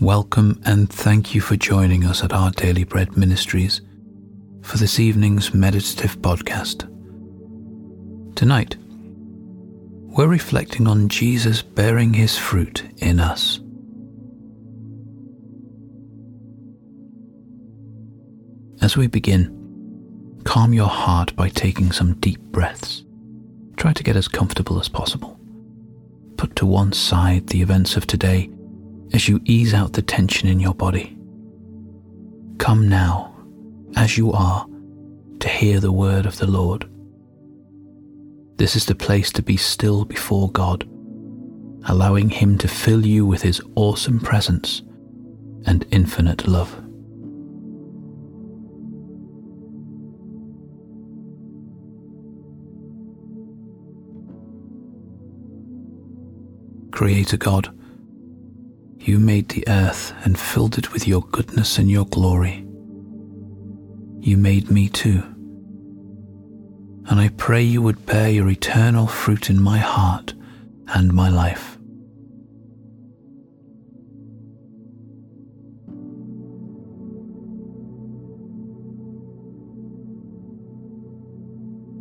Welcome and thank you for joining us at our Daily Bread Ministries for this evening's meditative podcast. Tonight, we're reflecting on Jesus bearing his fruit in us. As we begin, calm your heart by taking some deep breaths. Try to get as comfortable as possible. Put to one side the events of today as you ease out the tension in your body. Come now, as you are, to hear the word of the Lord. This is the place to be still before God, allowing Him to fill you with His awesome presence and infinite love. Creator God, you made the earth and filled it with your goodness and your glory. You made me too. And I pray you would bear your eternal fruit in my heart and my life.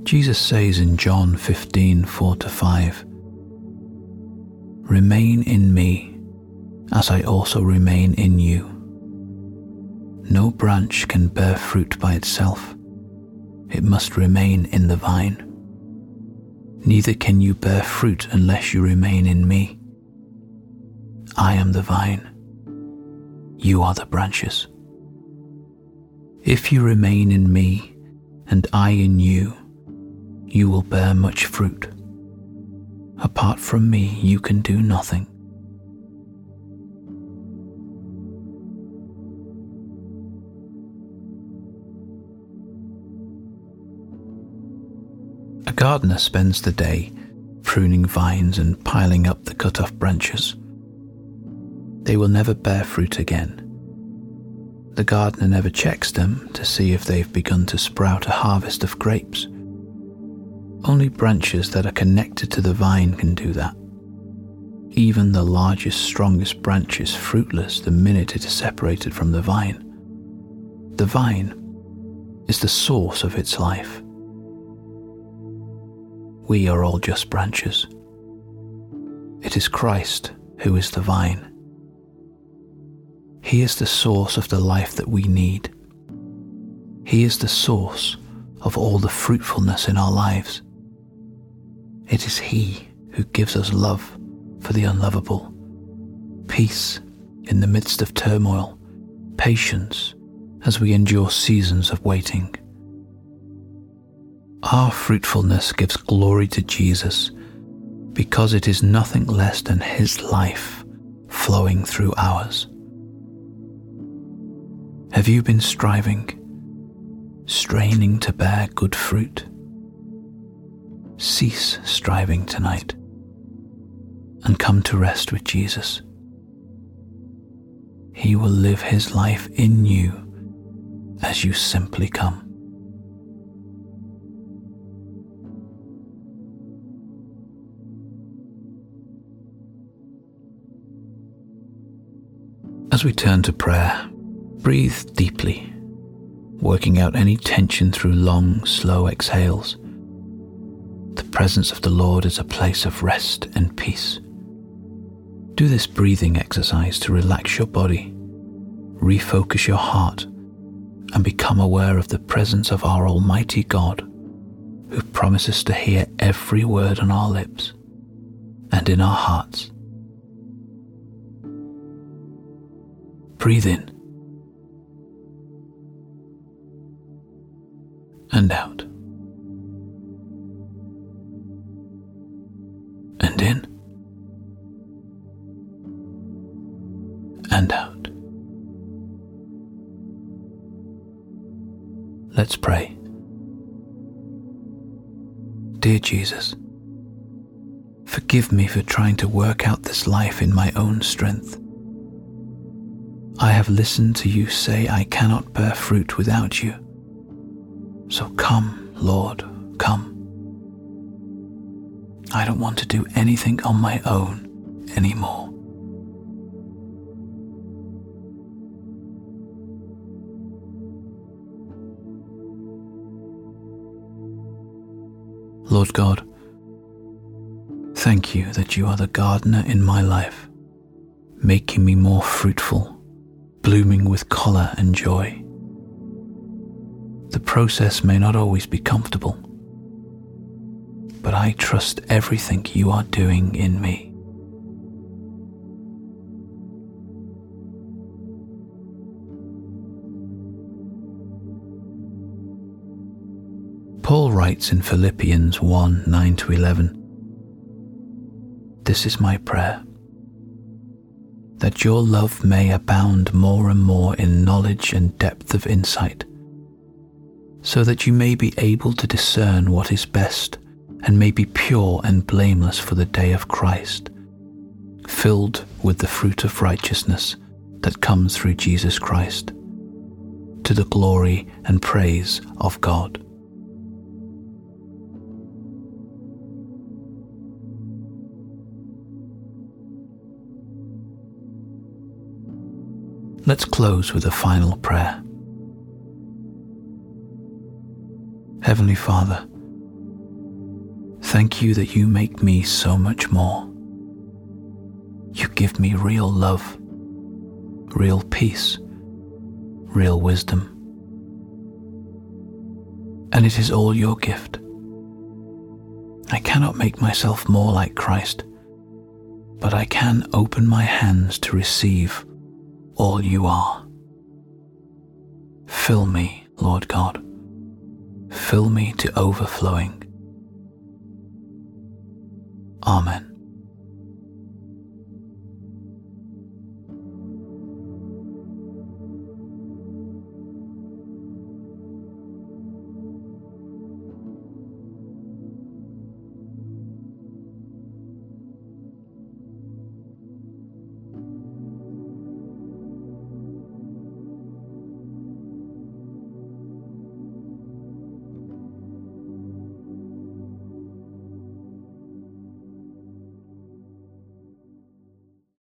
Jesus says in John 15 4 5, Remain in me as I also remain in you. No branch can bear fruit by itself, it must remain in the vine. Neither can you bear fruit unless you remain in me. I am the vine, you are the branches. If you remain in me and I in you, you will bear much fruit. Apart from me, you can do nothing. Gardener spends the day pruning vines and piling up the cut off branches. They will never bear fruit again. The gardener never checks them to see if they've begun to sprout a harvest of grapes. Only branches that are connected to the vine can do that. Even the largest, strongest branch is fruitless the minute it is separated from the vine. The vine is the source of its life we are all just branches. It is Christ who is the vine. He is the source of the life that we need. He is the source of all the fruitfulness in our lives. It is He who gives us love for the unlovable, peace in the midst of turmoil, patience as we endure seasons of waiting. Our fruitfulness gives glory to Jesus because it is nothing less than His life flowing through ours. Have you been striving, straining to bear good fruit? Cease striving tonight and come to rest with Jesus. He will live His life in you as you simply come. As we turn to prayer, breathe deeply, working out any tension through long, slow exhales. The presence of the Lord is a place of rest and peace. Do this breathing exercise to relax your body, refocus your heart, and become aware of the presence of our Almighty God, who promises to hear every word on our lips and in our hearts. Breathe in and out. And in and out. Let's pray. Dear Jesus, forgive me for trying to work out this life in my own strength. I have listened to you say, I cannot bear fruit without you. So come, Lord, come. I don't want to do anything on my own anymore. Lord God, thank you that you are the gardener in my life, making me more fruitful blooming with colour and joy. The process may not always be comfortable, but I trust everything you are doing in me. Paul writes in Philippians 1 9 to 11 This is my prayer, that your love may abound more and more in knowledge and depth of insight, so that you may be able to discern what is best and may be pure and blameless for the day of Christ, filled with the fruit of righteousness that comes through Jesus Christ, to the glory and praise of God. Let's close with a final prayer. Heavenly Father, thank you that you make me so much more. You give me real love, real peace, real wisdom. And it is all your gift. I cannot make myself more like Christ, but I can open my hands to receive all you are. Fill me, Lord God. Fill me to overflowing. Amen.